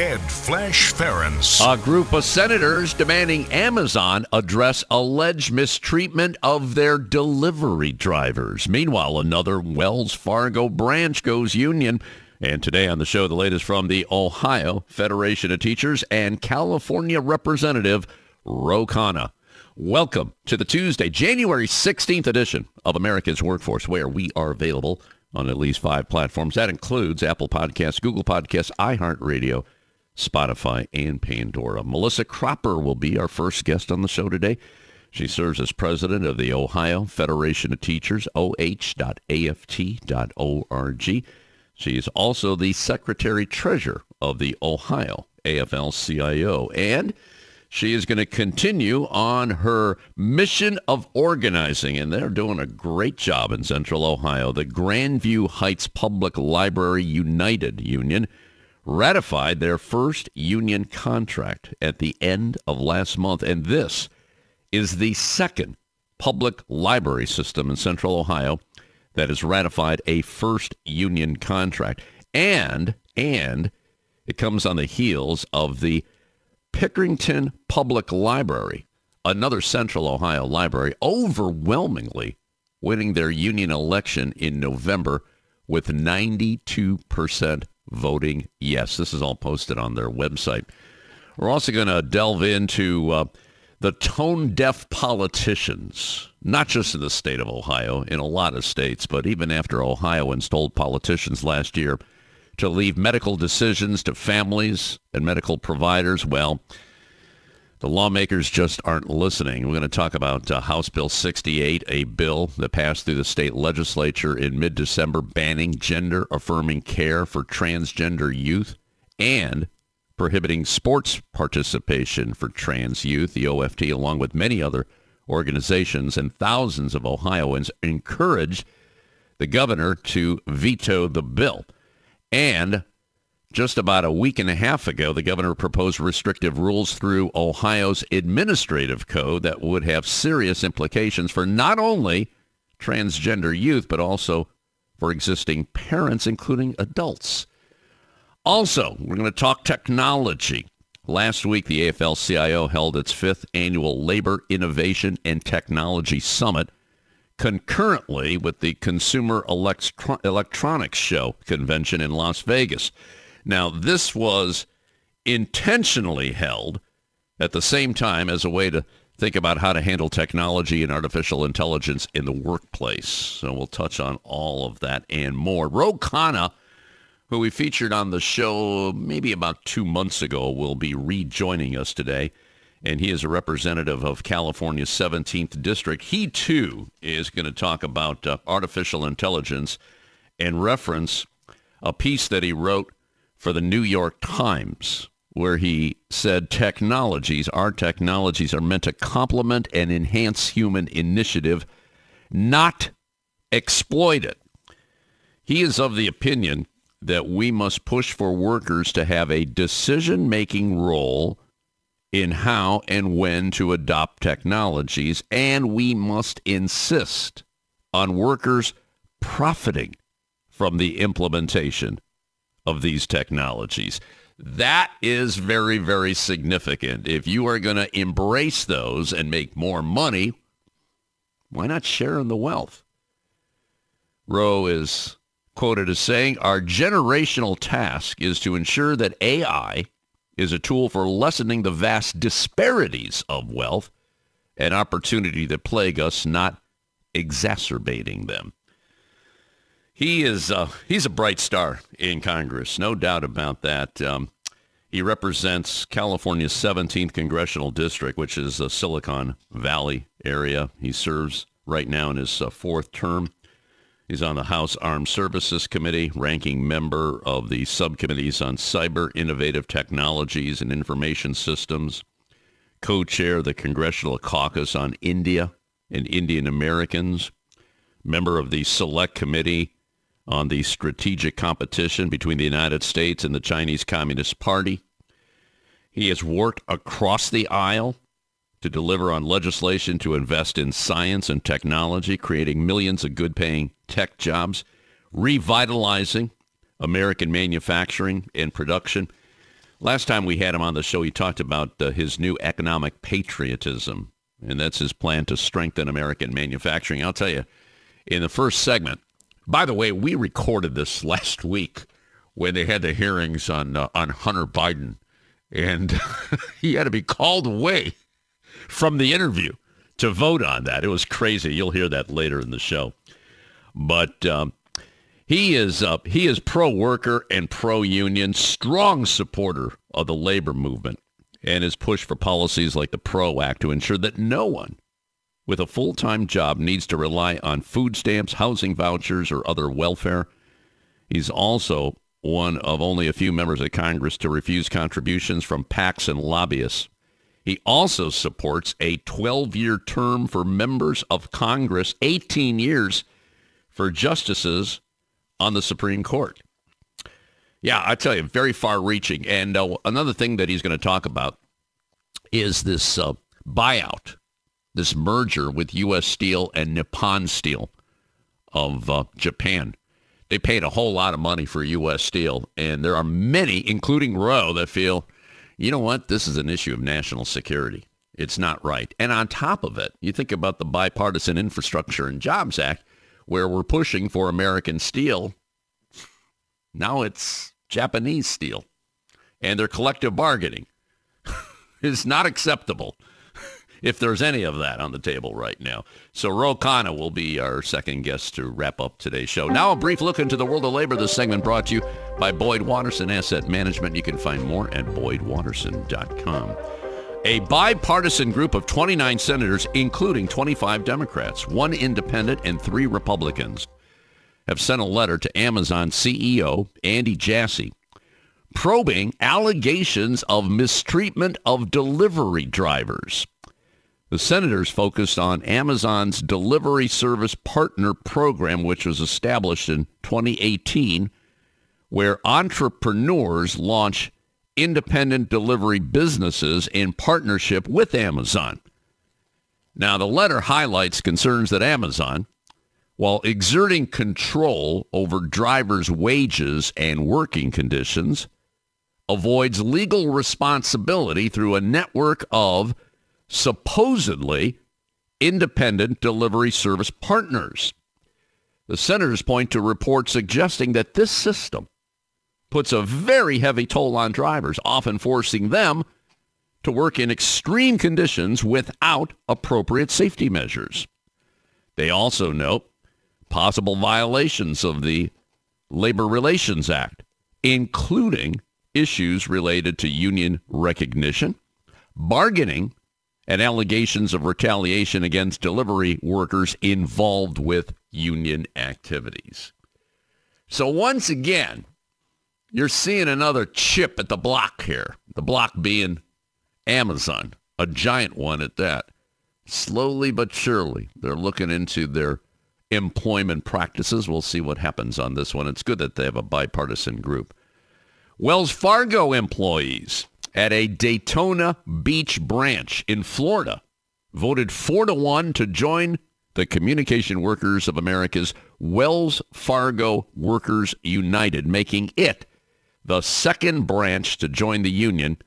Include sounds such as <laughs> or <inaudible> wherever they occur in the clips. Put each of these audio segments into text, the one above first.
Ed Flash Ferenc. A group of senators demanding Amazon address alleged mistreatment of their delivery drivers. Meanwhile, another Wells Fargo branch goes union. And today on the show, the latest from the Ohio Federation of Teachers and California Representative Ro Khanna. Welcome to the Tuesday, January 16th edition of America's Workforce, where we are available on at least five platforms. That includes Apple Podcasts, Google Podcasts, iHeartRadio, Spotify, and Pandora. Melissa Cropper will be our first guest on the show today. She serves as president of the Ohio Federation of Teachers, oh.aft.org. She is also the secretary treasurer of the Ohio AFL-CIO, and she is going to continue on her mission of organizing, and they're doing a great job in Central Ohio. The Grandview Heights Public Library United Union ratified their first union contract at the end of last month. And this is the second public library system in Central Ohio that has ratified a first union contract. And, and it comes on the heels of the Pickerington Public Library, another Central Ohio library, overwhelmingly winning their union election in November with 92% voting yes. This is all posted on their website. We're also going to delve into uh, the tone deaf politicians, not just in the state of Ohio, in a lot of states, but even after Ohioans told politicians last year to leave medical decisions to families and medical providers. Well, the lawmakers just aren't listening. We're going to talk about uh, House Bill 68, a bill that passed through the state legislature in mid-December banning gender-affirming care for transgender youth and prohibiting sports participation for trans youth. The OFT, along with many other organizations and thousands of Ohioans, encouraged the governor to veto the bill. And just about a week and a half ago, the governor proposed restrictive rules through Ohio's administrative code that would have serious implications for not only transgender youth, but also for existing parents, including adults. Also, we're going to talk technology. Last week, the AFL-CIO held its fifth annual Labor Innovation and Technology Summit concurrently with the Consumer Electro- Electronics Show convention in Las Vegas. Now, this was intentionally held at the same time as a way to think about how to handle technology and artificial intelligence in the workplace. So we'll touch on all of that and more. Ro Khanna, who we featured on the show maybe about two months ago, will be rejoining us today and he is a representative of California's 17th district. He too is going to talk about uh, artificial intelligence and reference a piece that he wrote for the New York Times where he said technologies, our technologies are meant to complement and enhance human initiative, not exploit it. He is of the opinion that we must push for workers to have a decision-making role in how and when to adopt technologies, and we must insist on workers profiting from the implementation of these technologies. That is very, very significant. If you are going to embrace those and make more money, why not share in the wealth? Ro is quoted as saying, our generational task is to ensure that AI is a tool for lessening the vast disparities of wealth and opportunity that plague us, not exacerbating them. He is uh, he's a bright star in Congress, no doubt about that. Um, he represents California's 17th congressional district, which is the Silicon Valley area. He serves right now in his uh, fourth term. He's on the House Armed Services Committee, ranking member of the subcommittees on cyber innovative technologies and information systems, co-chair of the Congressional Caucus on India and Indian Americans, member of the Select Committee on the Strategic Competition between the United States and the Chinese Communist Party. He has worked across the aisle to deliver on legislation to invest in science and technology, creating millions of good-paying tech jobs, revitalizing American manufacturing and production. Last time we had him on the show, he talked about uh, his new economic patriotism, and that's his plan to strengthen American manufacturing. I'll tell you, in the first segment, by the way, we recorded this <laughs> last week when they had the hearings on uh, on Hunter Biden, and <laughs> he had to be called away from the interview to vote on that. It was crazy. You'll hear that later in the show. But um, he is uh, he is pro-worker and pro-union, strong supporter of the labor movement, and his push for policies like the PRO Act to ensure that no one with a full-time job needs to rely on food stamps, housing vouchers, or other welfare. He's also one of only a few members of Congress to refuse contributions from PACs and lobbyists. He also supports a 12-year term for members of Congress, 18 years for justices on the Supreme Court. Yeah, I tell you, very far-reaching. And uh, another thing that he's going to talk about is this uh, buyout, this merger with U.S. Steel and Nippon Steel of uh, Japan. They paid a whole lot of money for U.S. Steel, and there are many, including Ro, that feel – you know what? This is an issue of national security. It's not right. And on top of it, you think about the Bipartisan Infrastructure and Jobs Act, where we're pushing for American steel. Now it's Japanese steel. And their collective bargaining <laughs> is not acceptable if there's any of that on the table right now. So Ro Khanna will be our second guest to wrap up today's show. Now a brief look into the world of labor. This segment brought to you by Boyd Watterson Asset Management. You can find more at boydwatterson.com. A bipartisan group of 29 senators, including 25 Democrats, one independent, and three Republicans, have sent a letter to Amazon CEO Andy Jassy probing allegations of mistreatment of delivery drivers. The senators focused on Amazon's delivery service partner program, which was established in 2018, where entrepreneurs launch independent delivery businesses in partnership with Amazon. Now, the letter highlights concerns that Amazon, while exerting control over drivers' wages and working conditions, avoids legal responsibility through a network of supposedly independent delivery service partners. The senators point to reports suggesting that this system puts a very heavy toll on drivers, often forcing them to work in extreme conditions without appropriate safety measures. They also note possible violations of the Labor Relations Act, including issues related to union recognition, bargaining and allegations of retaliation against delivery workers involved with union activities. So once again, you're seeing another chip at the block here, the block being Amazon, a giant one at that. Slowly but surely, they're looking into their employment practices. We'll see what happens on this one. It's good that they have a bipartisan group. Wells Fargo employees at a Daytona Beach branch in Florida voted 4 to 1 to join the Communication Workers of America's Wells Fargo Workers United, making it the second branch to join the union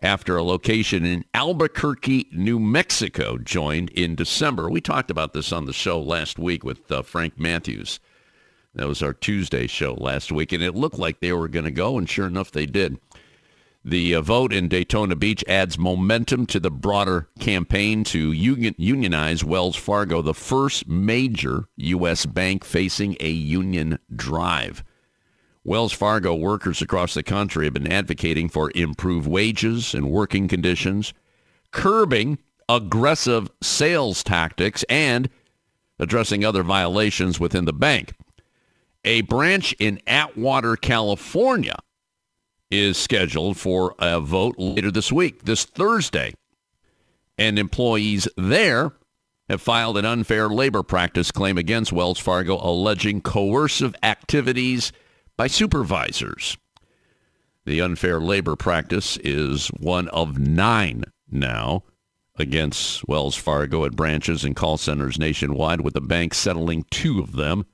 after a location in Albuquerque, New Mexico joined in December. We talked about this on the show last week with uh, Frank Matthews. That was our Tuesday show last week, and it looked like they were going to go, and sure enough, they did. The uh, vote in Daytona Beach adds momentum to the broader campaign to union, unionize Wells Fargo, the first major U.S. bank facing a union drive. Wells Fargo workers across the country have been advocating for improved wages and working conditions, curbing aggressive sales tactics, and addressing other violations within the bank. A branch in Atwater, California, is scheduled for a vote later this week, this Thursday. And employees there have filed an unfair labor practice claim against Wells Fargo alleging coercive activities by supervisors. The unfair labor practice is one of nine now against Wells Fargo at branches and call centers nationwide, with the bank settling two of them.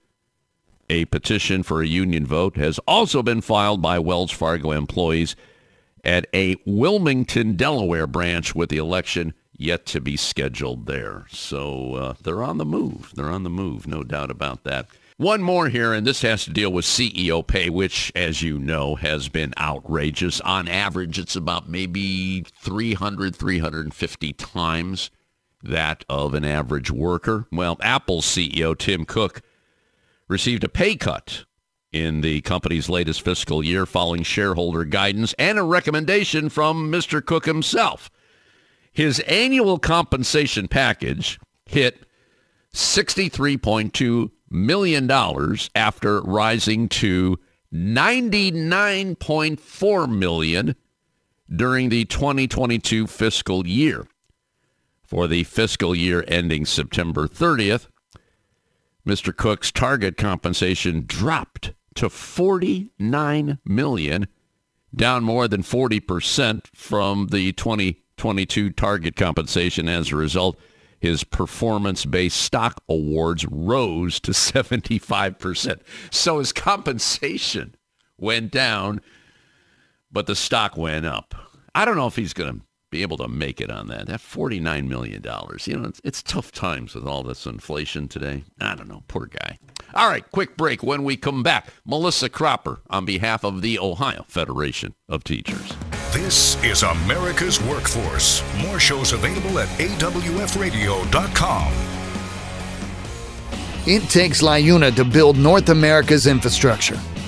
A petition for a union vote has also been filed by Wells Fargo employees at a Wilmington, Delaware branch with the election yet to be scheduled there. So uh, they're on the move. They're on the move, no doubt about that. One more here, and this has to deal with CEO pay, which, as you know, has been outrageous. On average, it's about maybe 300, 350 times that of an average worker. Well, Apple's CEO, Tim Cook, received a pay cut in the company's latest fiscal year following shareholder guidance and a recommendation from Mr. Cook himself. His annual compensation package hit 63.2 million dollars after rising to 99.4 million during the 2022 fiscal year. For the fiscal year ending September 30th, Mr. Cook's target compensation dropped to 49 million, down more than 40% from the 2022 target compensation as a result his performance-based stock awards rose to 75%. So his compensation went down, but the stock went up. I don't know if he's going to be able to make it on that. That $49 million. You know, it's, it's tough times with all this inflation today. I don't know. Poor guy. All right, quick break. When we come back, Melissa Cropper on behalf of the Ohio Federation of Teachers. This is America's Workforce. More shows available at awfradio.com. It takes LiUNA to build North America's infrastructure.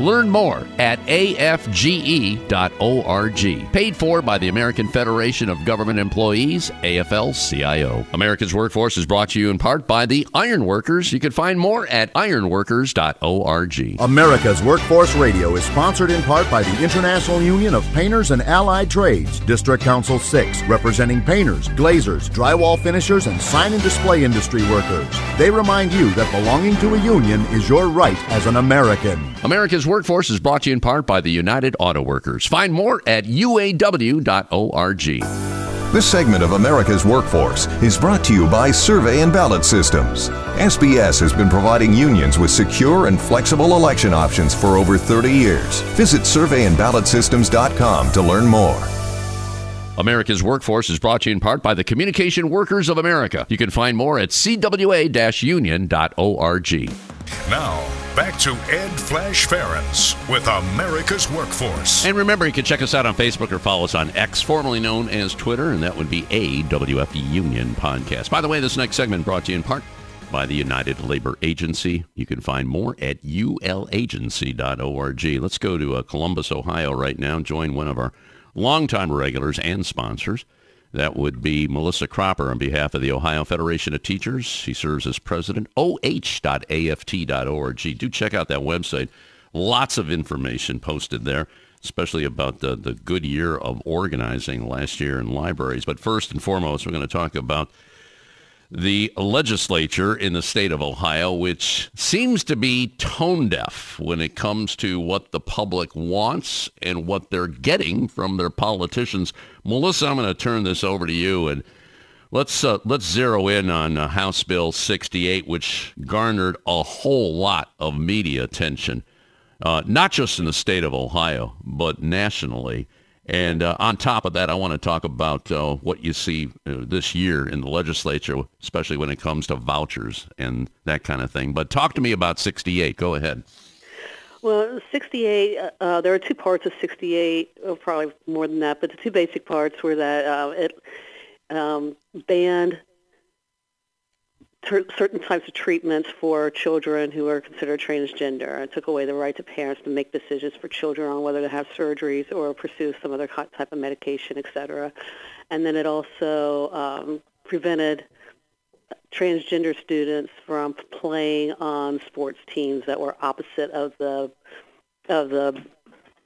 Learn more at afge.org. Paid for by the American Federation of Government Employees, AFL-CIO. America's Workforce is brought to you in part by the Ironworkers. You can find more at ironworkers.org. America's Workforce Radio is sponsored in part by the International Union of Painters and Allied Trades, District Council 6, representing painters, glazers, drywall finishers, and sign and display industry workers. They remind you that belonging to a union is your right as an American. America's Workforce is brought to you in part by the United Auto Workers. Find more at uaw.org. This segment of America's Workforce is brought to you by Survey and Ballot Systems. SBS has been providing unions with secure and flexible election options for over 30 years. Visit surveyandballotsystems.com to learn more. America's Workforce is brought to you in part by the Communication Workers of America. You can find more at cwa-union.org. Now, back to Ed Flash Ferenc with America's Workforce. And remember, you can check us out on Facebook or follow us on X, formerly known as Twitter, and that would be AWF Union Podcast. By the way, this next segment brought to you in part by the United Labor Agency. You can find more at ulagency.org. Let's go to uh, Columbus, Ohio right now, join one of our longtime regulars and sponsors. That would be Melissa Cropper on behalf of the Ohio Federation of Teachers. She serves as president, oh.aft.org. Do check out that website. Lots of information posted there, especially about the, the good year of organizing last year in libraries. But first and foremost, we're going to talk about the legislature in the state of Ohio, which seems to be tone deaf when it comes to what the public wants and what they're getting from their politicians. Melissa, I'm going to turn this over to you and let's uh, let's zero in on uh, House Bill 68, which garnered a whole lot of media attention uh, not just in the state of Ohio, but nationally. And uh, on top of that, I want to talk about uh, what you see uh, this year in the legislature, especially when it comes to vouchers and that kind of thing. But talk to me about 68. Go ahead. Well, 68, uh, uh, there are two parts of 68, oh, probably more than that, but the two basic parts were that uh, it um, banned ter- certain types of treatments for children who are considered transgender. It took away the right to parents to make decisions for children on whether to have surgeries or pursue some other type of medication, et cetera. And then it also um, prevented transgender students from playing on sports teams that were opposite of the of the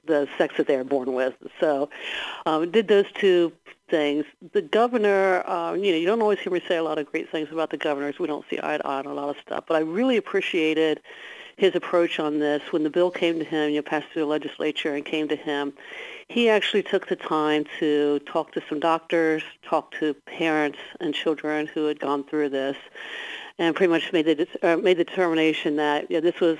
the sex that they are born with. So um, did those two things. The governor, uh, you know, you don't always hear me say a lot of great things about the governors. We don't see eye to eye on a lot of stuff. But I really appreciated his approach on this. When the bill came to him, you know, passed through the legislature and came to him, he actually took the time to talk to some doctors, talk to parents and children who had gone through this, and pretty much made the, uh, made the determination that you know, this was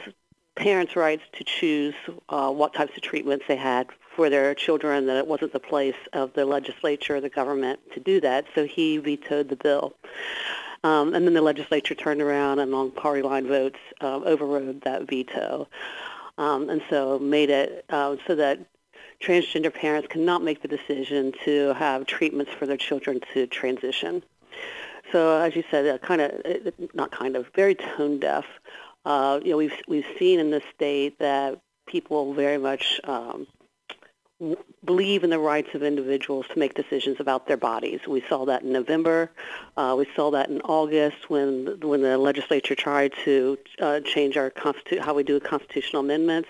parents' rights to choose uh, what types of treatments they had for their children, that it wasn't the place of the legislature or the government to do that. So he vetoed the bill. Um, and then the legislature turned around and on party line votes uh, overrode that veto. Um, and so made it uh, so that transgender parents cannot make the decision to have treatments for their children to transition. So as you said, uh, kind of, not kind of, very tone deaf. Uh, you know, we've we've seen in the state that people very much um, believe in the rights of individuals to make decisions about their bodies. We saw that in November. Uh, we saw that in August when when the legislature tried to uh, change our constitu- how we do constitutional amendments.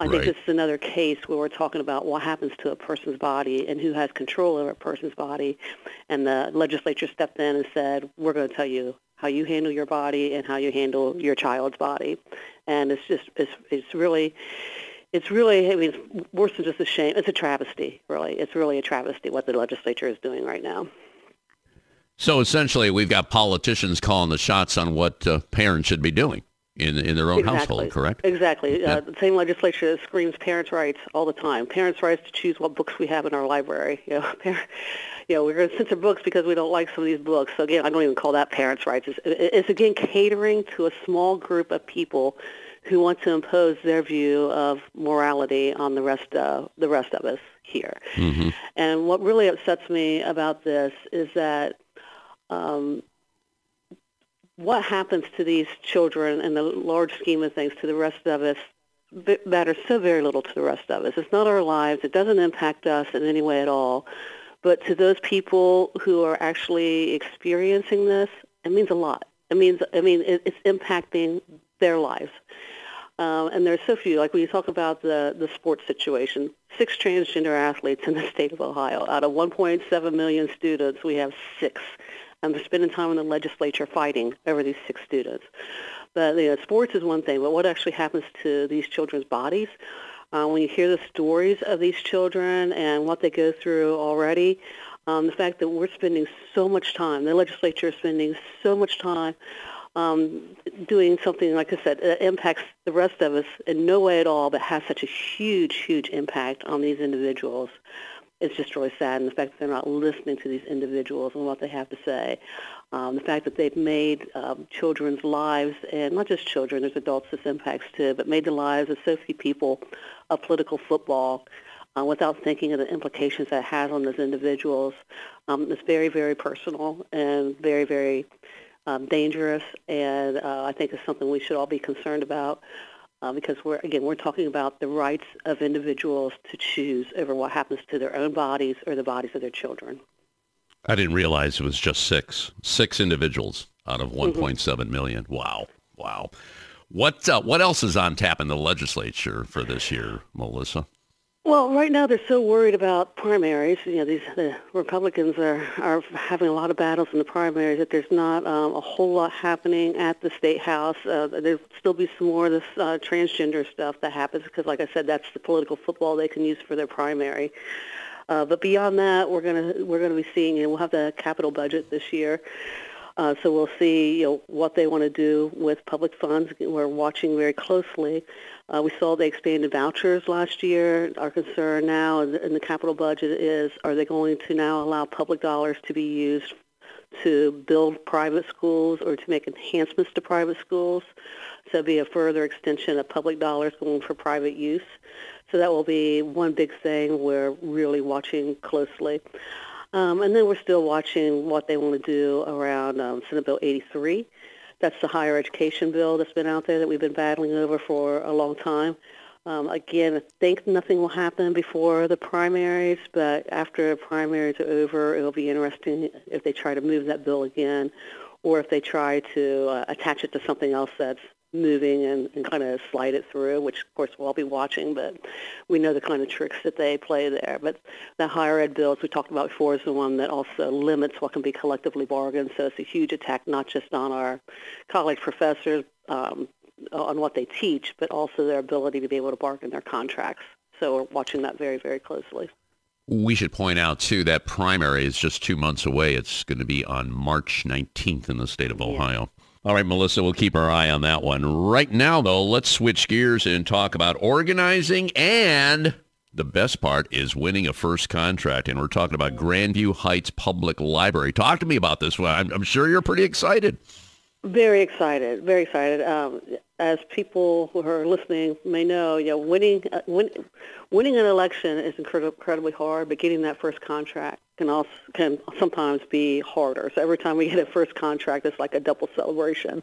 I right. think this is another case where we're talking about what happens to a person's body and who has control over a person's body. And the legislature stepped in and said, we're going to tell you how you handle your body and how you handle your child's body. And it's just, it's, it's really, it's really, I mean, it's worse than just a shame. It's a travesty, really. It's really a travesty what the legislature is doing right now. So essentially, we've got politicians calling the shots on what uh, parents should be doing in in their own exactly. household, correct? Exactly. Yeah. Uh, the same legislature screams parents' rights all the time. Parents' rights to choose what books we have in our library. <laughs> You know, par- you know we're going to censor books because we don't like some of these books. So again, I don't even call that parents' rights. It's, it's again catering to a small group of people who want to impose their view of morality on the rest of the rest of us here. Mm-hmm. And what really upsets me about this is that um, what happens to these children in the large scheme of things to the rest of us matters so very little to the rest of us. It's not our lives. It doesn't impact us in any way at all. But to those people who are actually experiencing this, it means a lot. It means, I mean, it's impacting their lives. Um, and there's so few. Like when you talk about the, the sports situation, six transgender athletes in the state of Ohio. Out of 1.7 million students, we have six. And they're spending time in the legislature fighting over these six students. But you know, sports is one thing, but what actually happens to these children's bodies? Uh, when you hear the stories of these children and what they go through already, um, the fact that we're spending so much time, the legislature is spending so much time um, doing something, like I said, that impacts the rest of us in no way at all, but has such a huge, huge impact on these individuals. It's just really sad, and the fact that they're not listening to these individuals and what they have to say. Um, the fact that they've made um, children's lives, and not just children, there's adults this impacts too, but made the lives of so few people a political football uh, without thinking of the implications that has on those individuals. Um, it's very, very personal and very, very um, dangerous, and uh, I think it's something we should all be concerned about uh, because we're again we're talking about the rights of individuals to choose over what happens to their own bodies or the bodies of their children. I didn't realize it was just six six individuals out of one point mm-hmm. seven million. Wow, wow. What uh, what else is on tap in the legislature for this year, Melissa? Well, right now they're so worried about primaries. You know, these the Republicans are are having a lot of battles in the primaries that there's not um, a whole lot happening at the state house. Uh, there'll still be some more of this uh, transgender stuff that happens because, like I said, that's the political football they can use for their primary. Uh, but beyond that, we're gonna we're gonna be seeing. You know, we'll have the capital budget this year. Uh, so we'll see you know, what they want to do with public funds. We're watching very closely Uh, we saw they expanded vouchers last year. Our concern now in the capital budget is, are they going to now allow public dollars to be used to build private schools or to make enhancements to private schools? So be a further extension of public dollars going for private use. So that will be one big thing we're really watching closely. Um, and then we're still watching what they want to do around um, Senate Bill 83. That's the higher education bill that's been out there that we've been battling over for a long time. Um, again, I think nothing will happen before the primaries, but after the primaries are over, it'll be interesting if they try to move that bill again or if they try to uh, attach it to something else that's moving and, and kind of slide it through, which of course we'll all be watching, but we know the kind of tricks that they play there. But the higher ed bill, as we talked about before, is the one that also limits what can be collectively bargained. So it's a huge attack not just on our college professors, um, on what they teach, but also their ability to be able to bargain their contracts. So we're watching that very, very closely. We should point out, too, that primary is just two months away. It's going to be on March 19th in the state of Ohio. Yeah. All right, Melissa, we'll keep our eye on that one. Right now, though, let's switch gears and talk about organizing and the best part is winning a first contract. And we're talking about Grandview Heights Public Library. Talk to me about this one. I'm, I'm sure you're pretty excited. Very excited, very excited. Um, as people who are listening may know, you know, winning uh, win, winning an election is incredibly hard, but getting that first contract can also can sometimes be harder. So every time we get a first contract, it's like a double celebration.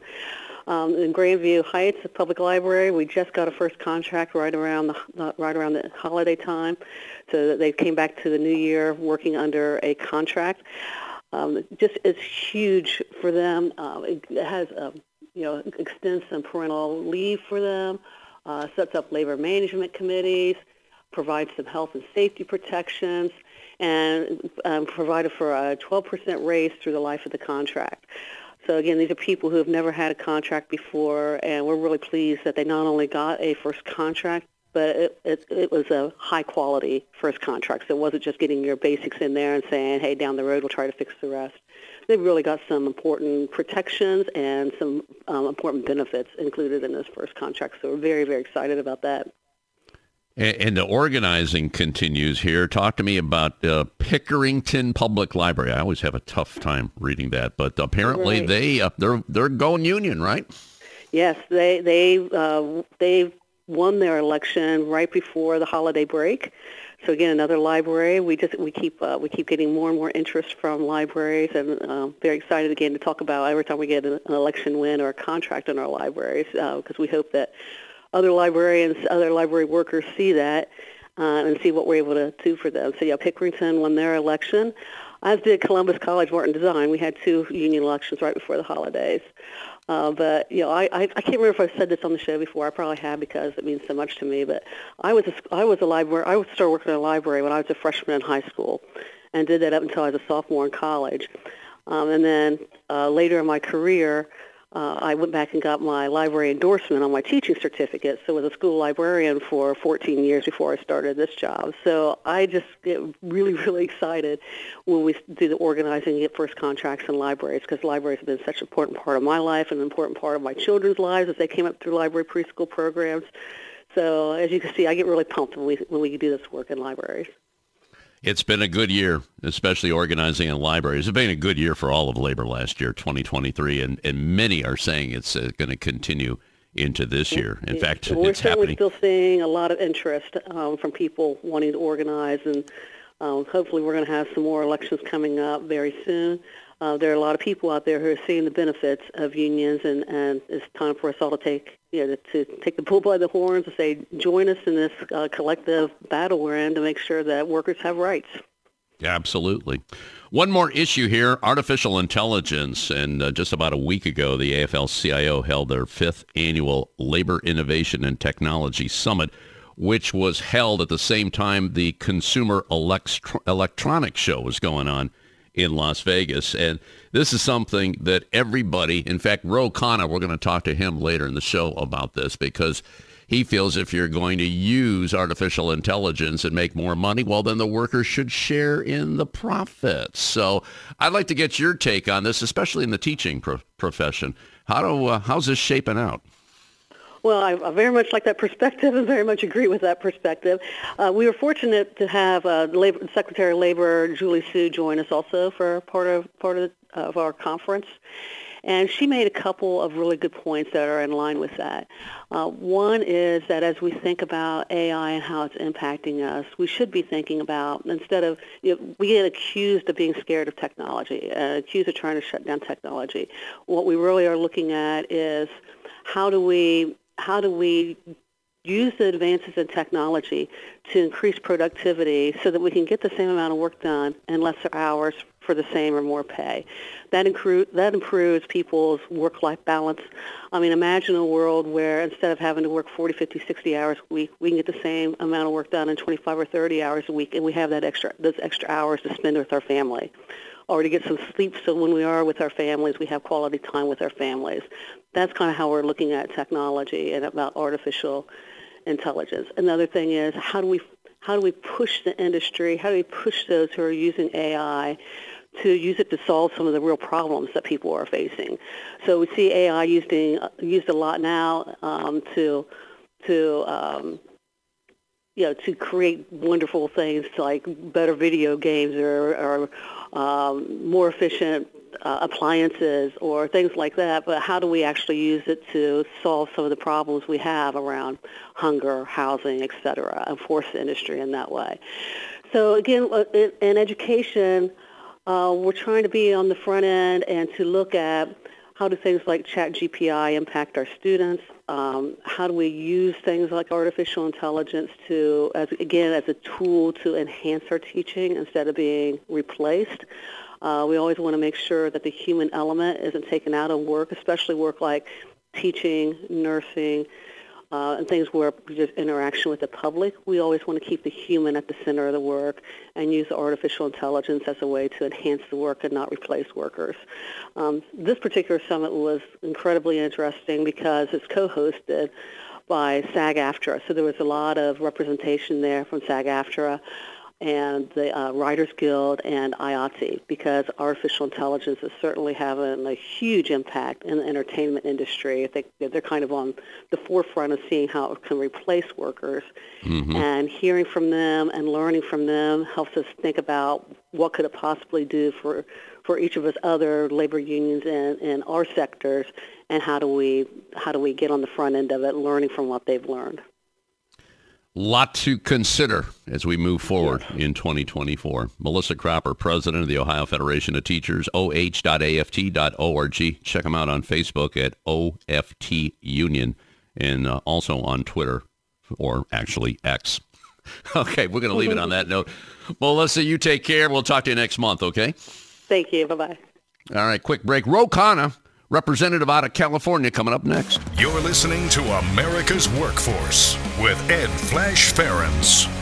Um, in Grandview Heights, the public library, we just got a first contract right around the right around the holiday time, so they came back to the new year working under a contract um, just is huge for them. Uh, it, has, um, you know, extends some parental leave for them, uh, sets up labor management committees, provides some health and safety protections, and um, provided for a 12% raise through the life of the contract. So again, these are people who have never had a contract before, and we're really pleased that they not only got a first contract, but it, it, it was a high quality first contract. So it wasn't just getting your basics in there and saying, hey, down the road we'll try to fix the rest. They've really got some important protections and some um, important benefits included in this first contract. So we're very, very excited about that. And, the organizing continues here. Talk to me about uh, Pickerington Public Library. I always have a tough time reading that, but apparently right. they uh, they're they're going union, right? Yes, they they uh, they won their election right before the holiday break. So again, another library. We just we keep uh, we keep getting more and more interest from libraries, and uh, very excited again to talk about every time we get an, election win or a contract in our libraries, because uh, we hope that other librarians, other library workers see that uh, and see what we're able to do for them. So yeah, Pickerington won their election. As did Columbus College Art and Design. We had two union elections right before the holidays. Uh, but you know, I, I I can't remember if I've said this on the show before. I probably have because it means so much to me. But I was a, I was a library. I started working in a library when I was a freshman in high school, and did that up until I was a sophomore in college. Um, and then uh, later in my career, uh, I went back and got my library endorsement on my teaching certificate. So I was a school librarian for 14 years before I started this job. So I just get really, <laughs> really excited when we do the organizing and get first contracts in libraries because libraries have been such an important part of my life and an important part of my children's lives as they came up through library preschool programs. So as you can see, I get really pumped when we, when we do this work in libraries. It's been a good year, especially organizing in libraries. It's been a good year for all of labor last year, 2023, and, and many are saying it's uh, going to continue into this year. In fact, we're it's happening. still seeing a lot of interest um, from people wanting to organize, and um, hopefully we're going to have some more elections coming up very soon. Uh, there are a lot of people out there who are seeing the benefits of unions, and, and it's time for us all to take you know, to, take the bull by the horns and say, join us in this uh, collective battle we're in to make sure that workers have rights. Absolutely. One more issue here, artificial intelligence. And uh, just about a week ago, the AFL-CIO held their fifth annual Labor Innovation and Technology Summit, which was held at the same time the Consumer Electro- Electronics Show was going on in Las Vegas. And this is something that everybody, in fact, Ro Khanna, we're going to talk to him later in the show about this because he feels if you're going to use artificial intelligence and make more money, well, then the workers should share in the profits. So I'd like to get your take on this, especially in the teaching pro- profession. How do, uh, how's this shaping out? Well, I, I, very much like that <laughs> perspective and very much agree with that perspective. Uh, we were fortunate to have uh, Labor, Secretary of Labor Julie Su join us also for part of part of, of our conference. And she made a couple of really good points that are in line with that. Uh, one is that as we think about AI and how it's impacting us, we should be thinking about, instead of, you know, we get accused of being scared of technology, uh, accused of trying to shut down technology. What we really are looking at is how do we how do we use the advances in technology to increase productivity so that we can get the same amount of work done in lesser hours for the same or more pay. That, incru- that improves people's work-life balance. I mean, imagine a world where instead of having to work 40, 50, 60 hours a week, we can get the same amount of work done in 25 or 30 hours a week, and we have that extra, those extra hours to spend with our family or to get some sleep so when we are with our families, we have quality time with our families. That's kind of how we're looking at technology and about artificial intelligence. Another thing is how do we how do we push the industry? How do we push those who are using AI to use it to solve some of the real problems that people are facing? So we see AI used in, used a lot now um, to to um, you know to create wonderful things like better video games or, or um, more efficient uh, appliances or things like that, but how do we actually use it to solve some of the problems we have around hunger, housing, et cetera, and force industry in that way? So again, uh, in education, uh, we're trying to be on the front end and to look at how do things like ChatGPT impact our students? Um, how do we use things like artificial intelligence to, as, again, as a tool to enhance our teaching instead of being replaced? Uh, we always want to make sure that the human element isn't taken out of work, especially work like teaching, nursing, uh, and things where just interaction with the public. We always want to keep the human at the center of the work and use artificial intelligence as a way to enhance the work and not replace workers. Um, this particular summit was incredibly interesting because it's co-hosted by SAG-AFTRA, so there was a lot of representation there from SAG-AFTRA and the uh, Writers Guild and IATSE because artificial intelligence is certainly having a huge impact in the entertainment industry. I think they're kind of on the forefront of seeing how it can replace workers. Mm-hmm. And hearing from them and learning from them helps us think about what could it possibly do for, for each of us other labor unions in, in our sectors and how do we how do we get on the front end of it learning from what they've learned lot to consider as we move forward in 2024. Melissa Cropper, president of the Ohio Federation of Teachers, oh.aft.org. Check them out on Facebook at OFT Union and uh, also on Twitter or actually X. <laughs> okay, we're going to leave it on that note. Melissa, you take care. We'll talk to you next month, okay? Thank you. Bye-bye. All right, quick break. Ro Khanna representative out of California, coming up next. You're listening to America's Workforce with Ed Flash Ferenc.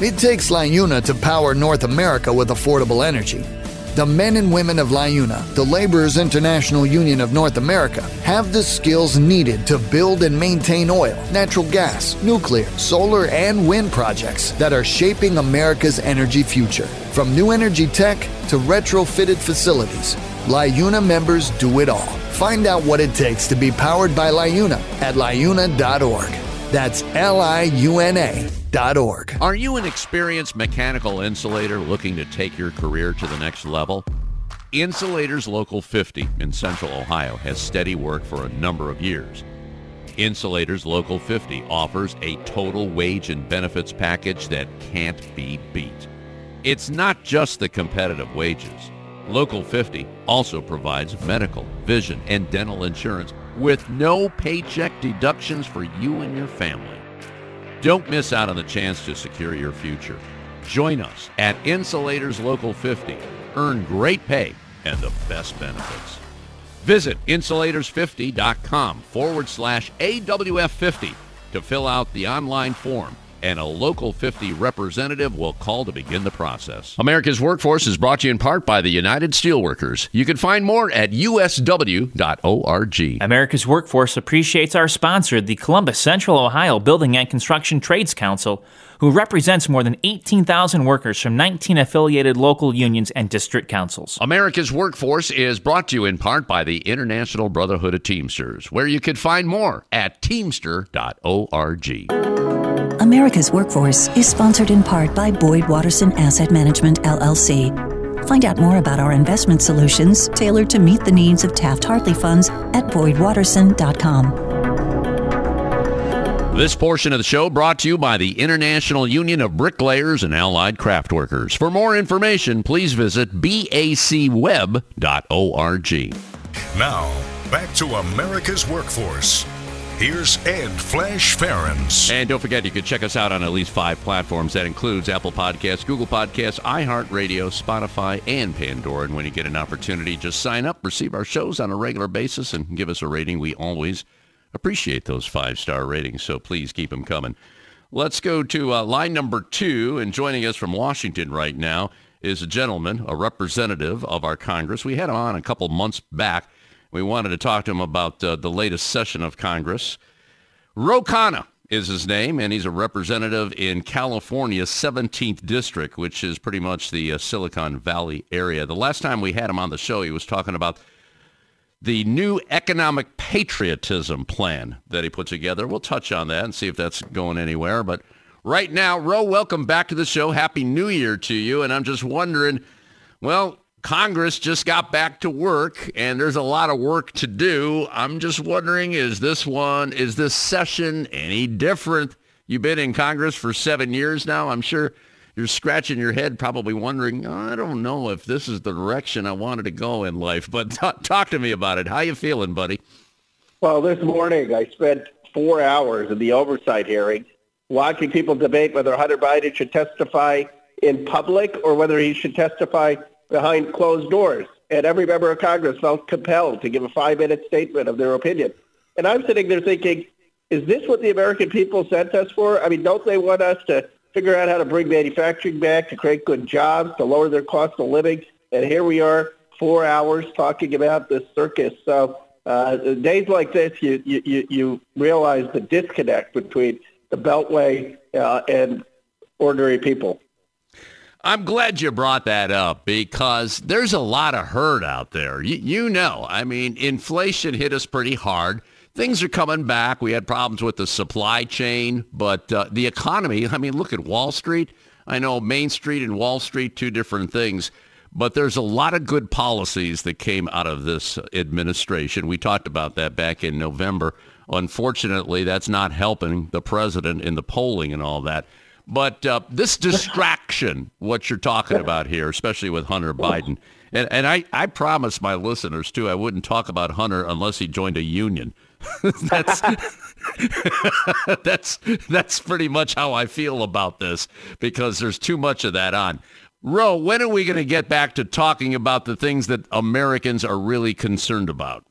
It takes LIUNA to power North America with affordable energy. The men and women of LIUNA, the Laborers International Union of North America, have the skills needed to build and maintain oil, natural gas, nuclear, solar, and wind projects that are shaping America's energy future. From new energy tech to retrofitted facilities, LIUNA members do it all. Find out what it takes to be powered by LIUNA at liuna.org. That's L I U N A. Org. Are you an experienced mechanical insulator looking to take your career to the next level? Insulators Local 50 in Central Ohio has steady work for a number of years. Insulators Local 50 offers a total wage and benefits package that can't be beat. It's not just the competitive wages. Local 50 also provides medical, vision, and dental insurance with no paycheck deductions for you and your family. Don't miss out on the chance to secure your future. Join us at Insulators Local 50. Earn great pay and the best benefits. Visit insulators50.com forward slash AWF50 to fill out the online form and a local 50 representative will call to begin the process. America's Workforce is brought to you in part by the United Steelworkers. You can find more at usw.org. America's Workforce appreciates our sponsor, the Columbus Central Ohio Building and Construction Trades Council who represents more than 18,000 workers from 19 affiliated local unions and district councils. America's Workforce is brought to you in part by the International Brotherhood of Teamsters, where you can find more at teamster.org. America's Workforce is sponsored in part by Boyd Watterson Asset Management, LLC. Find out more about our investment solutions tailored to meet the needs of Taft Hartley funds at boydwatterson.com. This portion of the show brought to you by the International Union of Bricklayers and Allied Craftworkers. For more information, please visit bacweb.org. Now, back to America's Workforce. Here's Ed Flash Ferenc. And don't forget, you can check us out on at least five platforms. That includes Apple Podcasts, Google Podcasts, iHeartRadio, Spotify, and Pandora. And when you get an opportunity, just sign up, receive our shows on a regular basis, and give us a rating. We always appreciate those five star ratings, so please keep them coming. Let's go to uh, line number two, and joining us from Washington right now is a gentleman, a representative of our Congress. We had him on a couple months back. We wanted to talk to him about uh, the latest session of Congress. Ro Khanna is his name, and he's a representative in California's 17th district, which is pretty much the uh, Silicon Valley area. The last time we had him on the show, he was talking about the new economic patriotism plan that he put together. We'll touch on that and see if that's going anywhere. But right now, Ro, welcome back to the show. Happy New Year to you. And I'm just wondering, well, Congress just got back to work and there's a lot of work to do. I'm just wondering, is this one, is this session any different? You've been in Congress for seven years now. I'm sure you're scratching your head, probably wondering, I don't know if this is the direction I wanted to go in life. But <laughs> t- talk to me about it. How you feeling, buddy? Well, this morning I spent four hours in the oversight hearing watching people debate whether Hunter Biden should testify in public or whether he should testify behind closed doors. And every member of Congress felt compelled to give a five-minute statement of their opinion. And I'm sitting there thinking, is this what the American people sent us for? I mean, don't they want us to figure out how to bring manufacturing back, to create good jobs, to lower their cost of living. And here we are, four hours talking about this circus. So uh, days like this, you, you, you realize the disconnect between the Beltway uh, and ordinary people. I'm glad you brought that up because there's a lot of hurt out there. You, you know, I mean, inflation hit us pretty hard things are coming back. We had problems with the supply chain, but uh, the economy, I mean, look at Wall Street. I know Main Street and Wall Street, two different things, but there's a lot of good policies that came out of this administration. We talked about that back in November. Unfortunately, that's not helping the president in the polling and all that. But uh, this distraction, what you're talking about here, especially with Hunter Biden, and, and I, I promised my listeners, too, I wouldn't talk about Hunter unless he joined a union. <laughs> that's <laughs> that's that's pretty much how I feel about this because there's too much of that on. Ro, when are we going to get back to talking about the things that Americans are really concerned about?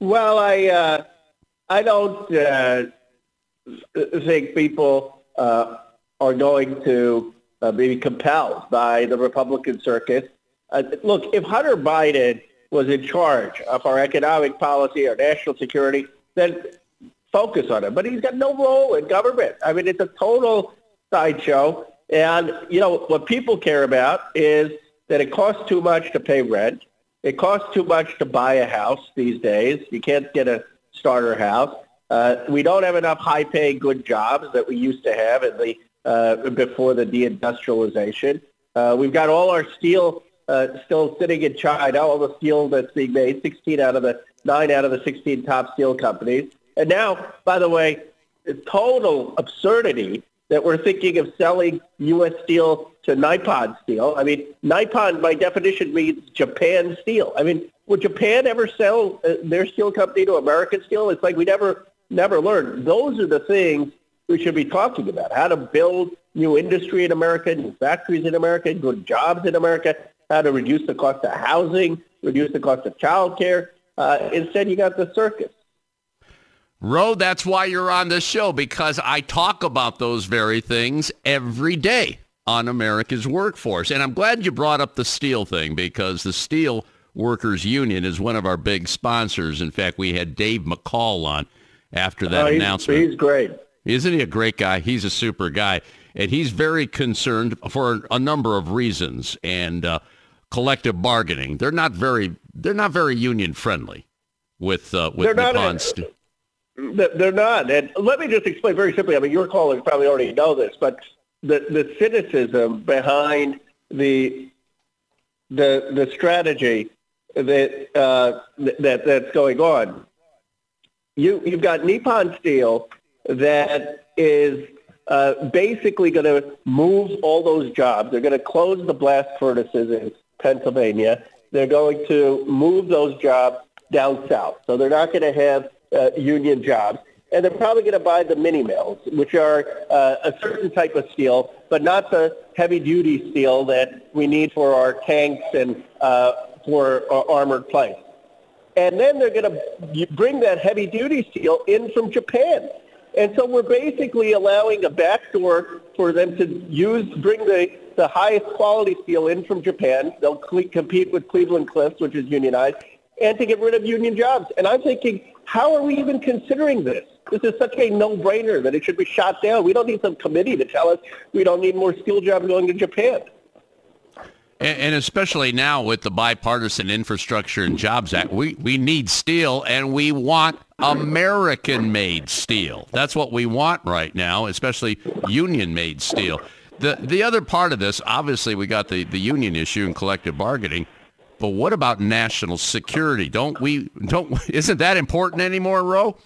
Well, I uh, I don't uh, think people uh, are going to uh, be compelled by the Republican circus. Uh, look, if Hunter Biden was in charge of our economic policy, our national security, then focus on it. But he's got no role in government. I mean, it's a total sideshow. And, you know, what people care about is that it costs too much to pay rent. It costs too much to buy a house these days. You can't get a starter house. Uh, we don't have enough high-paying good jobs that we used to have in the uh, before the deindustrialization. Uh, we've got all our steel uh, still sitting in China, all the steel that's being made, 16 out of the nine out of the 16 top steel companies. And now, by the way, it's total absurdity that we're thinking of selling U.S. steel to Nippon Steel. I mean, Nippon, by definition, means Japan Steel. I mean, would Japan ever sell uh, their steel company to American Steel? It's like we never, never learned. Those are the things we should be talking about. How to build new industry in America, new factories in America, good jobs in America, how to reduce the cost of housing, reduce the cost of childcare, uh, instead, you got the circus. Ro, that's why you're on this show, because I talk about those very things every day on America's workforce. And I'm glad you brought up the steel thing, because the Steel Workers Union is one of our big sponsors. In fact, we had Dave McCall on after that Oh, he's- announcement. He's great. Isn't he a great guy? He's a super guy. And he's very concerned for a number of reasons. And uh, collective bargaining, they're not very, they're not very union friendly with uh, with They're not Nippon a- Steel. They're not. And let me just explain very simply. I mean, your callers probably already know this, but the, the cynicism behind the the the strategy that uh, that that's going on. You you've got Nippon Steel that is uh, basically going to move all those jobs. They're going to close the blast furnaces in Pennsylvania. They're going to move those jobs down south. So they're not going to have uh, union jobs. And they're probably going to buy the mini mills, which are uh, a certain type of steel, but not the heavy-duty steel that we need for our tanks and uh, for our armored planes. And then they're going to bring that heavy-duty steel in from Japan. And so we're basically allowing a backdoor for them to use, bring the, the highest quality steel in from Japan. They'll cle- compete with Cleveland Cliffs, which is unionized, and to get rid of union jobs. And I'm thinking, how are we even considering this? This is such a no-brainer that it should be shot down. We don't need some committee to tell us we don't need more steel jobs going to Japan. And, especially now with the Bipartisan Infrastructure and Jobs Act, we, we need steel and we want American-made steel. That's what we want right now, especially union-made steel. The the other part of this, obviously, we got the, the union issue and collective bargaining, but what about national security? Don't we don't <laughs> isn't that important anymore, Ro?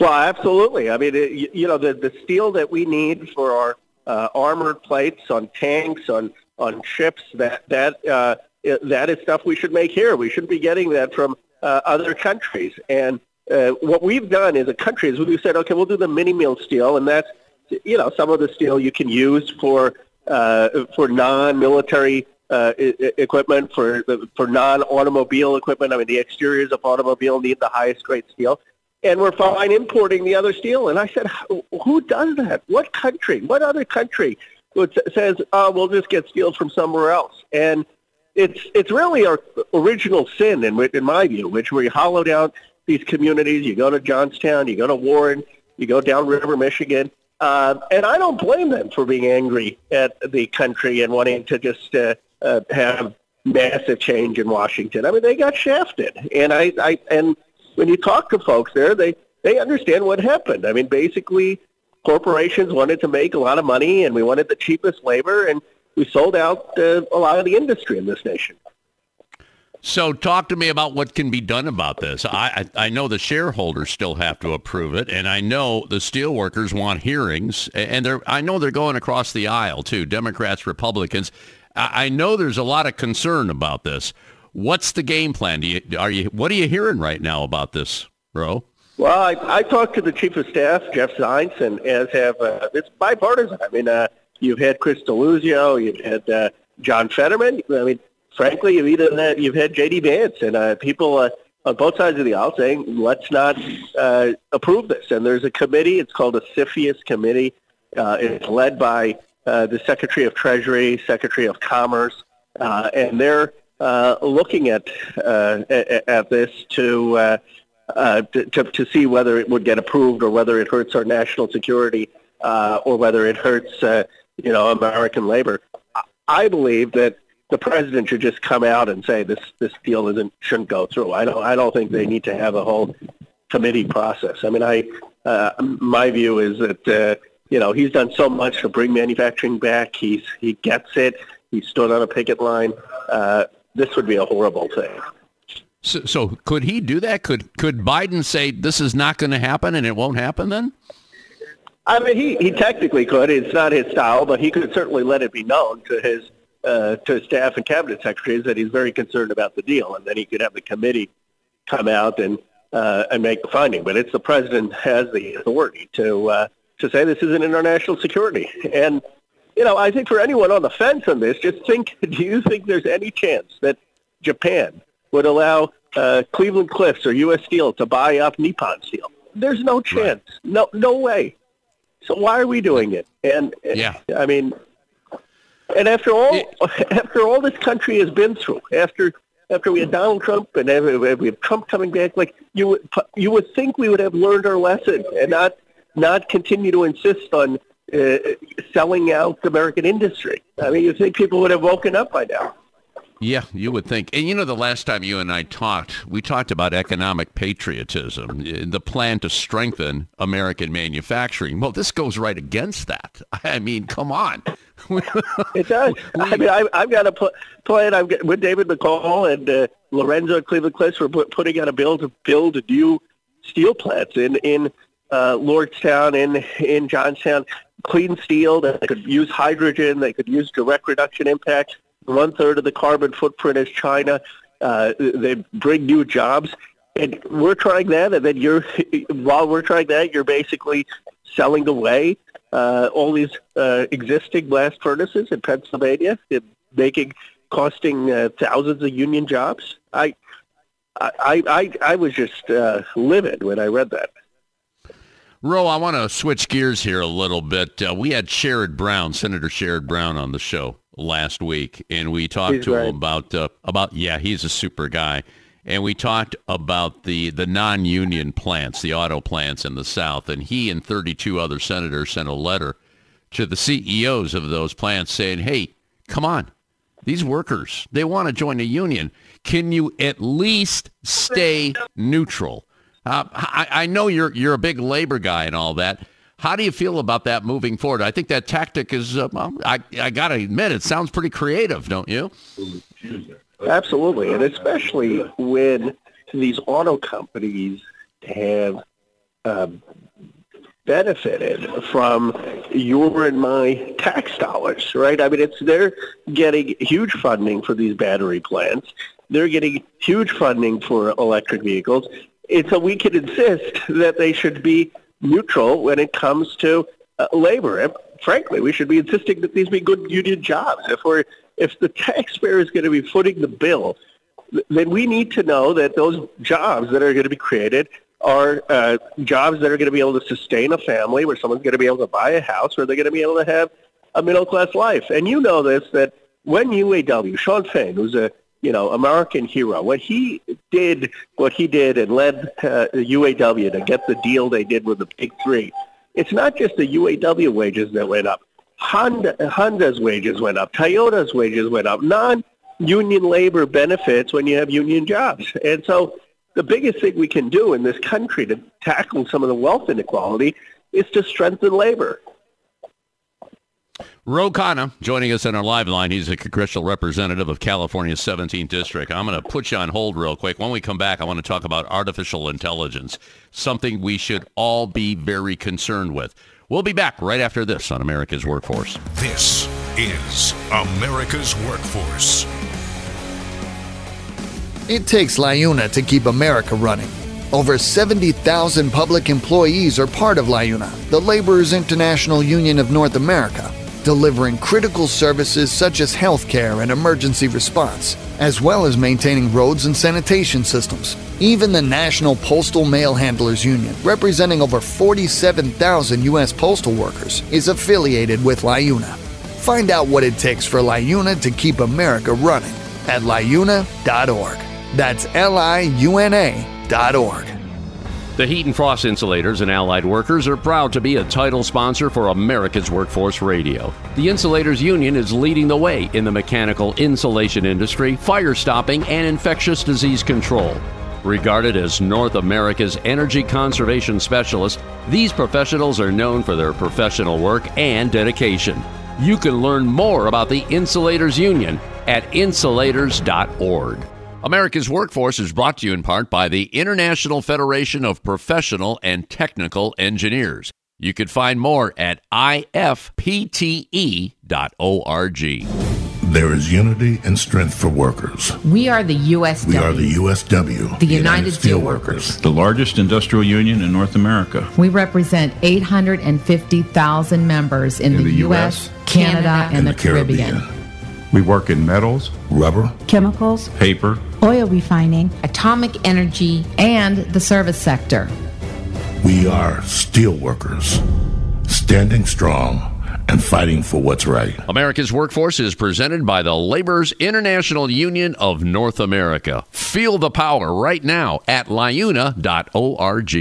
Well, absolutely. I mean, it, you know, the, the steel that we need for our uh, armored plates on tanks, on on ships, that that uh, that is stuff we should make here. We shouldn't be getting that from uh, other countries. And uh, what we've done as a country is we've said, okay, we'll do the mini mill steel, and that's you know some of the steel you can use for uh, for non-military uh, equipment, for for non-automobile equipment. I mean, the exteriors of automobile need the highest grade steel and we're fine importing the other steel. And I said, "Who- who does that? What country? What other country would, says, oh, we'll just get steel from somewhere else? And it's it's really our original sin, in, in my view, which we hollowed out these communities. You go to Johnstown, you go to Warren, you go downriver Michigan. Uh, and I don't blame them for being angry at the country and wanting to just uh, uh, have massive change in Washington. I mean, they got shafted, and I, I and when you talk to folks there, they they understand what happened. I mean, basically, corporations wanted to make a lot of money, and we wanted the cheapest labor, and we sold out uh, a lot of the industry in this nation. So talk to me about what can be done about this. I, I I know the shareholders still have to approve it, and I know the steelworkers want hearings, and they're I know they're going across the aisle too, Democrats, Republicans. I, I know there's a lot of concern about this. What's the game plan? Do you are you what are you hearing right now about this, Ro? Well, I, I talked to the chief of staff, Jeff Zients, and as have uh, it's bipartisan. I mean, uh, you've had Chris Deluzio, you've had uh, John Fetterman. I mean, frankly, you've even had, you've had J.D. Vance, and uh, people uh, on both sides of the aisle saying, let's not uh, approve this. And there's a committee. It's called a CFIUS Committee. Uh, it's led by uh, the Secretary of Treasury, Secretary of Commerce, uh, and they're uh, looking at uh, at, at this to, uh, uh, to to to see whether it would get approved or whether it hurts our national security uh, or whether it hurts uh, you know American labor. I- believe that the president should just come out and say this this deal isn't shouldn't go through. I don't I don't think they need to have a whole committee process. I mean, I uh, my view is that uh, you know he's done so much to bring manufacturing back. He's he gets it. He stood on a picket line. Uh, this would be a horrible thing. So, so could he do that? Could could Biden say this is not going to happen and it won't happen then? I mean, he, he technically could. It's not his style, but he could certainly let it be known to his uh, to his staff and cabinet secretaries that he's very concerned about the deal, and then he could have the committee come out and uh, and make the finding. But it's the president has the authority to uh, to say this is an international security. And you know, I think for anyone on the fence on this, just think: <laughs> Do you think there's any chance that Japan would allow uh, Cleveland Cliffs or U.S. Steel to buy up Nippon Steel. There's no chance. Right. No, no way. So why are we doing it? And yeah, I mean, and after all, <laughs> after all this country has been through, after after we had Donald Trump and we have Trump coming back, like you would you would think we would have learned our lesson and not not continue to insist on uh, selling out American industry. I mean, you think people would have woken up by now. Yeah, you would think. And you know, the last time you and I talked, we talked about economic patriotism, the plan to strengthen American manufacturing. Well, this goes right against that. <laughs> I mean, come on. <laughs> it does. I mean, I, I've got a pl- plan. I'm with David McCall and uh, Lorenzo at Cleveland Cliffs. We're putting out a bill to build new steel plants in in uh, Lordstown, in in Johnstown. Clean steel that could use hydrogen. They could use direct reduction impact one third of the carbon footprint is China. Uh, they bring new jobs, and we're trying that. And then you're, <laughs> while we're trying that, you're basically selling away uh, all these uh, existing blast furnaces in Pennsylvania, making costing uh, thousands of union jobs. I, I, I, I was just uh, livid when I read that. Ro, I want to switch gears here a little bit. Uh, we had Sherrod Brown, Senator Sherrod Brown, on the show last week, and we talked he's to right. him about uh, about yeah, he's a super guy, and we talked about the the non-union plants, the auto plants in the South, and he and 32 other senators sent a letter to the CEOs of those plants saying, "Hey, come on, these workers, they want to join a union. Can you at least stay neutral?" Uh, I, I know you're you're a big labor guy and all that. How do you feel about that moving forward? I think that tactic is, uh, well, I, I got to admit, it sounds pretty creative, don't you? Absolutely, and especially when these auto companies have uh, benefited from your and my tax dollars, right? I mean, it's they're getting huge funding for these battery plants. They're getting huge funding for electric vehicles. And so we can insist that they should be neutral when it comes to uh, labor. And frankly, we should be insisting that these be good union jobs. If we're if the taxpayer is going to be footing the bill, then we need to know that those jobs that are going to be created are uh, jobs that are going to be able to sustain a family, where someone's going to be able to buy a house, where they're going to be able to have a middle class life. And you know this that when UAW, Shawn Fain, who's a you know, American hero. When he did what he did and led uh, UAW to get the deal they did with the big three, it's not just the UAW wages that went up. Honda, Honda's wages went up. Toyota's wages went up. Non-union labor benefits when you have union jobs. And so the biggest thing we can do in this country to tackle some of the wealth inequality is to strengthen labor. Ro Khanna joining us on our live line. He's a congressional representative of California's 17th district. I'm going to put you on hold real quick. When we come back, I want to talk about artificial intelligence, something we should all be very concerned with. We'll be back right after this on America's Workforce. This is America's Workforce. It takes LIUNA to keep America running. Over 70,000 public employees are part of LIUNA, the Laborers International Union of North America, delivering critical services such as healthcare and emergency response, as well as maintaining roads and sanitation systems. Even the National Postal Mail Handlers Union, representing over 47,000 U.S. postal workers, is affiliated with LIUNA. Find out what it takes for LIUNA to keep America running at liuna.org. That's L I U N A.org. The Heat and Frost Insulators and Allied Workers are proud to be a title sponsor for America's Workforce Radio. The Insulators Union is leading the way in the mechanical insulation industry, fire stopping, and infectious disease control. Regarded as North America's energy conservation specialists, these professionals are known for their professional work and dedication. You can learn more about the Insulators Union at insulators.org. America's Workforce is brought to you in part by the International Federation of Professional and Technical Engineers. You can find more at ifpte.org. There is unity and strength for workers. We are the USW. We are the USW, the, United, Steelworkers, the largest industrial union in North America. We represent 850,000 members in, in the, the, U.S., Canada, and, and the, the Caribbean. Caribbean. We work in metals, rubber, chemicals, paper, oil refining, atomic energy, and the service sector. We are steelworkers, standing strong and fighting for what's right. America's Workforce is presented by the Laborers International Union of North America. Feel the power right now at liuna.org.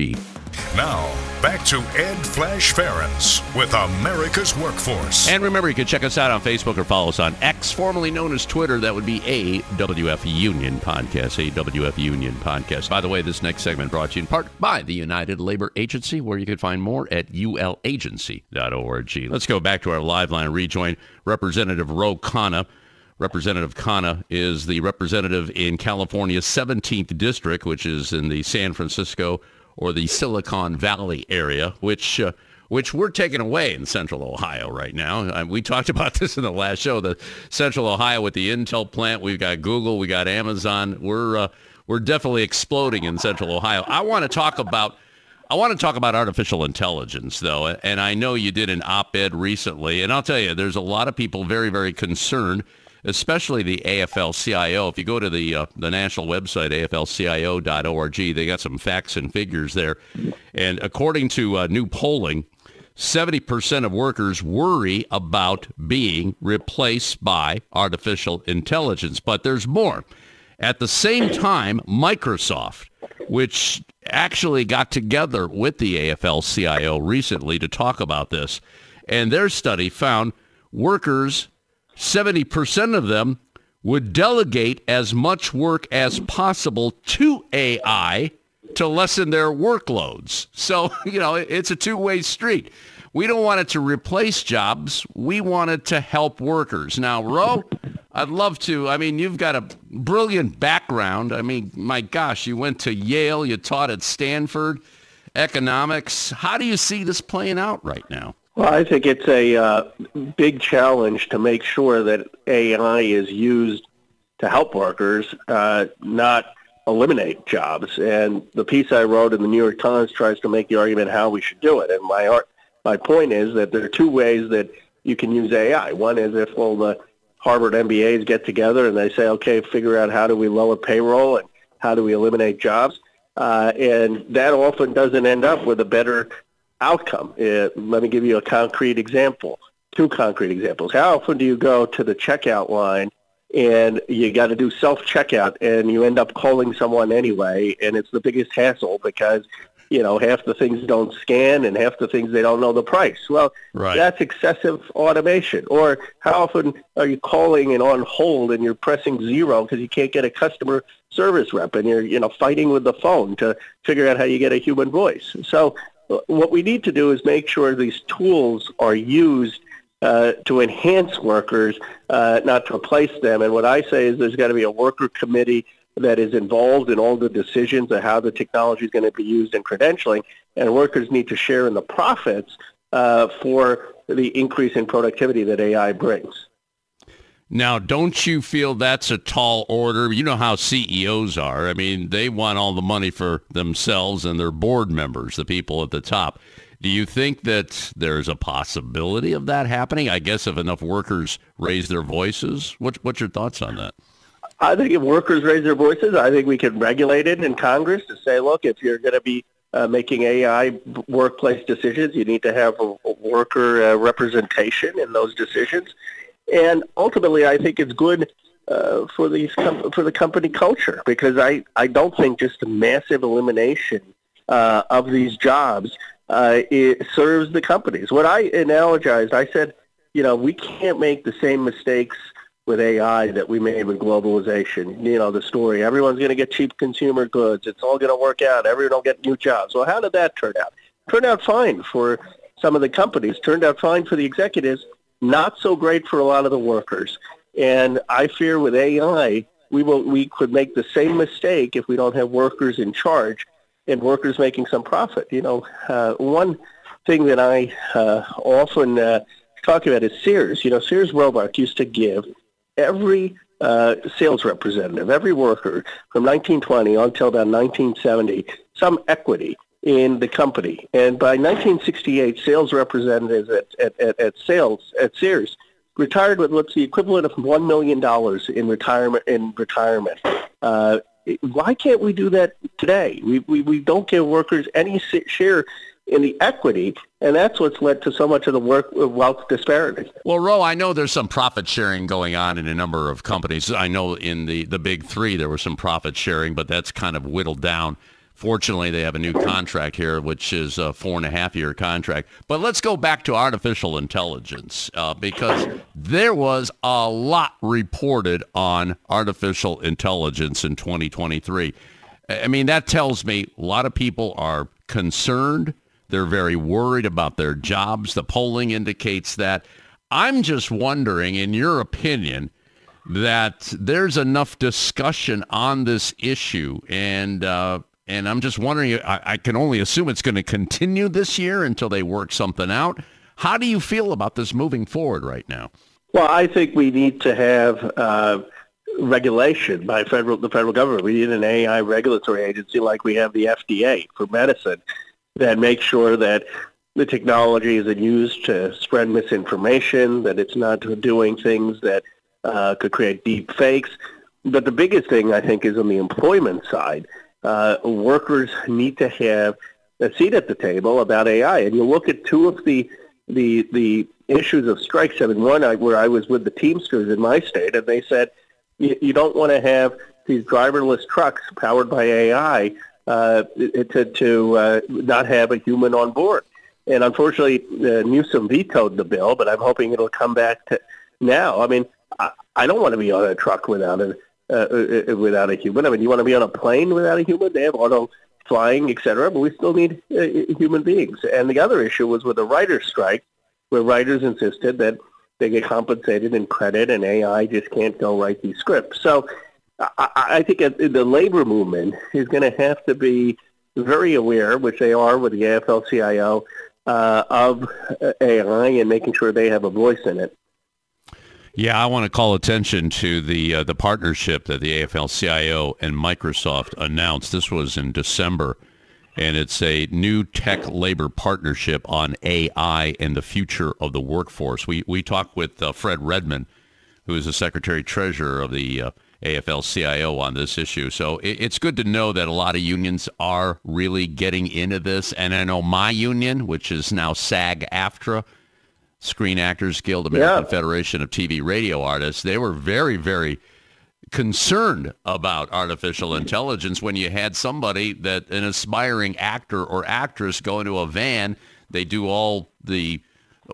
Now, back to Ed Flash Ferenc with America's Workforce. And remember, you can check us out on Facebook or follow us on X, formerly known as Twitter. That would be AWF Union Podcast. AWF Union Podcast. By the way, this next segment brought to you in part by the United Labor Agency, where you can find more at ulagency.org. Let's go back to our live line rejoin Representative Ro Khanna. Representative Khanna is the representative in California's 17th district, which is in the San Francisco or the Silicon Valley area, which uh, which we're taking away in Central Ohio right now. Uh, we talked <laughs> about this in the last show. The Central Ohio with the Intel plant, we've got Google, we got Amazon. We're uh, we're definitely exploding in Central Ohio. I want to talk about. I want to talk about artificial intelligence, though, and I know you did an op-ed recently, and I'll tell you, there's a lot of people very, very concerned especially the AFL-CIO. If you go to the uh, the national website aflcio.org, they got some facts and figures there. And according to uh, new polling, 70% of workers worry about being replaced by artificial intelligence. But there's more. At the same time, Microsoft, which actually got together with the AFL-CIO recently to talk about this, and their study found workers 70% of them would delegate as much work as possible to AI to lessen their workloads. So, <laughs> you know, it's a two-way street. We don't want it to replace jobs. We want it to help workers. Now, Ro, I'd love to. I mean, you've got a brilliant background. I mean, my gosh, you went to Yale, you taught at Stanford, economics. How do you see this playing out right now? Well, I think it's a uh, big challenge to make sure that AI is used to help workers, uh, not eliminate jobs. And the piece I wrote in the New York Times tries to make the argument how we should do it. And my my point is that there are two ways that you can use AI. One is if well the Harvard MBAs get together and they say, okay, figure out how do we lower payroll and how do we eliminate jobs. Uh, and that often doesn't end up with a better outcome. Uh, let me give you a concrete example, two concrete examples. How often do you go to the checkout line and you got to do self-checkout and you end up calling someone anyway and it's the biggest hassle because you know half the things don't scan and half the things they don't know the price well right. that's excessive automation or how often are you calling and on hold and you're pressing zero because you can't get a customer service rep and you're you know fighting with the phone to figure out how you get a human voice so what we need to do is make sure these tools are used uh, to enhance workers, uh, not to replace them. And what I say is there's got to be a worker committee that is involved in all the decisions of how the technology is going to be used in credentialing, and workers need to share in the profits uh, for the increase in productivity that AI brings. Now, don't you feel that's a tall order? You know how CEOs are. I mean, they want all the money for themselves and their board members, the people at the top. Do you think that there's a possibility of that happening? I guess if enough workers raise their voices. What, what's your thoughts on that? I think if workers raise their voices, I think we can regulate it in Congress to say, look, if you're going to be uh, making AI workplace decisions, you need to have a, a worker uh, representation in those decisions. And ultimately, I think it's good uh, for these com- for the company culture because I, I don't think just a massive elimination uh, of these jobs uh, it serves the companies. What I analogized, I said, you know, we can't make the same mistakes with AI that we made with globalization. You know, the story, everyone's going to get cheap consumer goods. It's all going to work out. Everyone will get new jobs. Well, how did that turn out? Turned out fine for some of the companies. Turned out fine for the executives not so great for a lot of the workers. And I fear with AI, we will we could make the same mistake if we don't have workers in charge and workers making some profit. You know, uh, one thing that I uh, often uh, talk about is Sears. You know, Sears Roebuck used to give every uh, sales representative, every worker from 1920 until about 1970 some equity in the company. And by 1968, sales representatives at, at, at, at sales at Sears retired with what's the equivalent of one million dollars in retirement in retirement. Uh, why can't we do that today? We, we, we don't give workers any share in the equity, and that's what's led to so much of the work wealth disparity. Well, Ro, I know there's some profit sharing going on in a number of companies. I know in the, the big three there was some profit sharing, but that's kind of whittled down. Fortunately, they have a new contract here, which is a four and a half year contract. But let's go back to artificial intelligence uh, because there was a lot reported on artificial intelligence in 2023. I mean, that tells me a lot of people are concerned. They're very worried about their jobs. The polling indicates that. I'm just wondering, in your opinion, that there's enough discussion on this issue and uh, and I'm just wondering, I, I can only assume it's going to continue this year until they work something out. How do you feel about this moving forward right now? Well, I think we need to have uh, regulation by federal the federal government. We need an AI regulatory agency like we have the FDA for medicine that makes sure that the technology isn't used to spread misinformation, that it's not doing things that uh, could create deep fakes. But the biggest thing I think is on the employment side uh, workers need to have a seat at the table about AI. And you look at two of the the the issues of strikes. I mean, one I, where I was with the Teamsters in my state, and they said you, don't want to have these driverless trucks powered by AI uh, to to uh, not have a human on board. And unfortunately, uh, Newsom vetoed the bill, but I'm hoping it'll come back to now. I mean, I, I don't want to be on a truck without a uh, uh, uh, without a human. I mean, you want to be on a plane without a human? They have auto flying, et cetera, but we still need uh, human beings. And the other issue was with the writer's strike, where writers insisted that they get compensated in credit and AI just can't go write these scripts. So I, I think the labor movement is going to have to be very aware, which they are with the AFL-CIO, uh, of AI and making sure they have a voice in it. Yeah, I want to call attention to the uh, the partnership that the AFL-CIO and Microsoft announced. This was in December, and it's a new tech labor partnership on AI and the future of the workforce. We we talked with uh, Fred Redmond, who is the Secretary Treasurer of the uh, AFL-CIO on this issue. So it, it's good to know that a lot of unions are really getting into this. And I know my union, which is now SAG-AFTRA, Screen Actors Guild, American yeah. Federation of TV Radio Artists, they were very, very concerned about artificial intelligence when you had somebody that an aspiring actor or actress go into a van, they do all the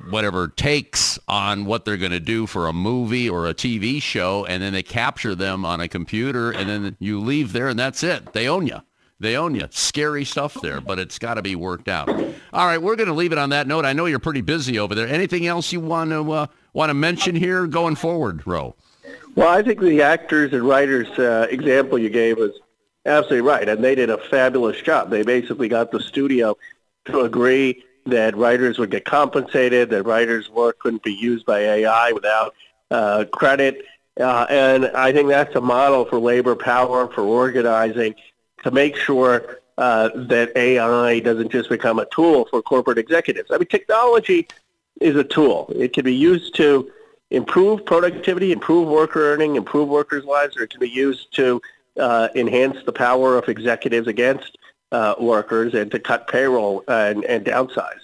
whatever takes on what they're going to do for a movie or a TV show, and then they capture them on a computer, and then you leave there, and that's it. They own you. They own you. Scary stuff there, but it's got to be worked out. All right, we're going to leave it on that note. I know you're pretty busy over there. Anything else you want to uh, want to mention here going forward, Ro? Well, I think the actors and writers uh, example you gave was absolutely right, and they did a fabulous job. They basically got the studio to agree that writers would get compensated, that writers' work couldn't be used by AI without uh, credit. Uh, and I think that's a model for labor power, for organizing, to make sure uh, that AI doesn't just become a tool for corporate executives. I mean, technology is a tool. It can be used to improve productivity, improve worker earning, improve workers' lives, or it can be used to uh, enhance the power of executives against uh, workers and to cut payroll and, and downsize.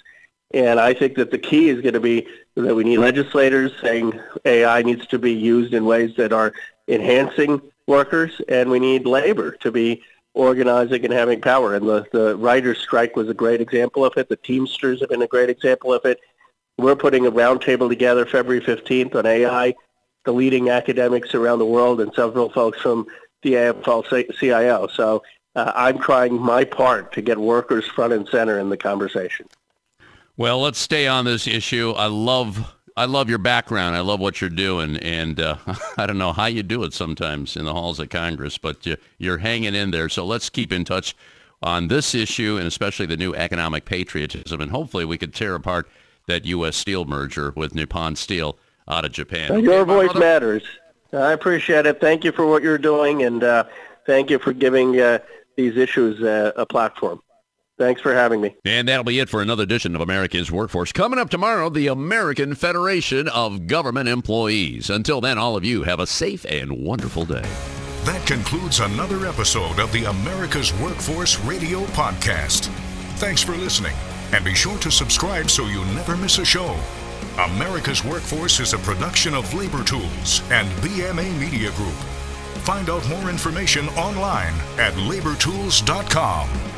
And I think that the key is going to be that we need legislators saying AI needs to be used in ways that are enhancing workers, and we need labor to be organizing and having power. And the, the writers' strike was a great example of it. The Teamsters have been a great example of it. We're putting a roundtable together February 15th on AI, the leading academics around the world, and several folks from the AFL-CIO. So uh, I'm trying my part to get workers front and center in the conversation. Well, let's stay on this issue. I love I love your background. I love what you're doing, and uh, <laughs> I don't know how you do it sometimes in the halls of Congress, but you, you're hanging in there. So let's keep in touch on this issue, and especially the new economic patriotism, and hopefully we could tear apart that U.S. Steel merger with Nippon Steel out of Japan. Your okay, voice matters. I appreciate it. Thank you for what you're doing, and uh, thank you for giving uh, these issues uh, a platform. Thanks for having me. And that'll be it for another edition of America's Workforce. Coming up tomorrow, the American Federation of Government Employees. Until then, all of you have a safe and wonderful day. That concludes another episode of the America's Workforce Radio Podcast. Thanks for listening, and be sure to subscribe so you never miss a show. America's Workforce is a production of Labor Tools and BMA Media Group. Find out more information online at labortools.com.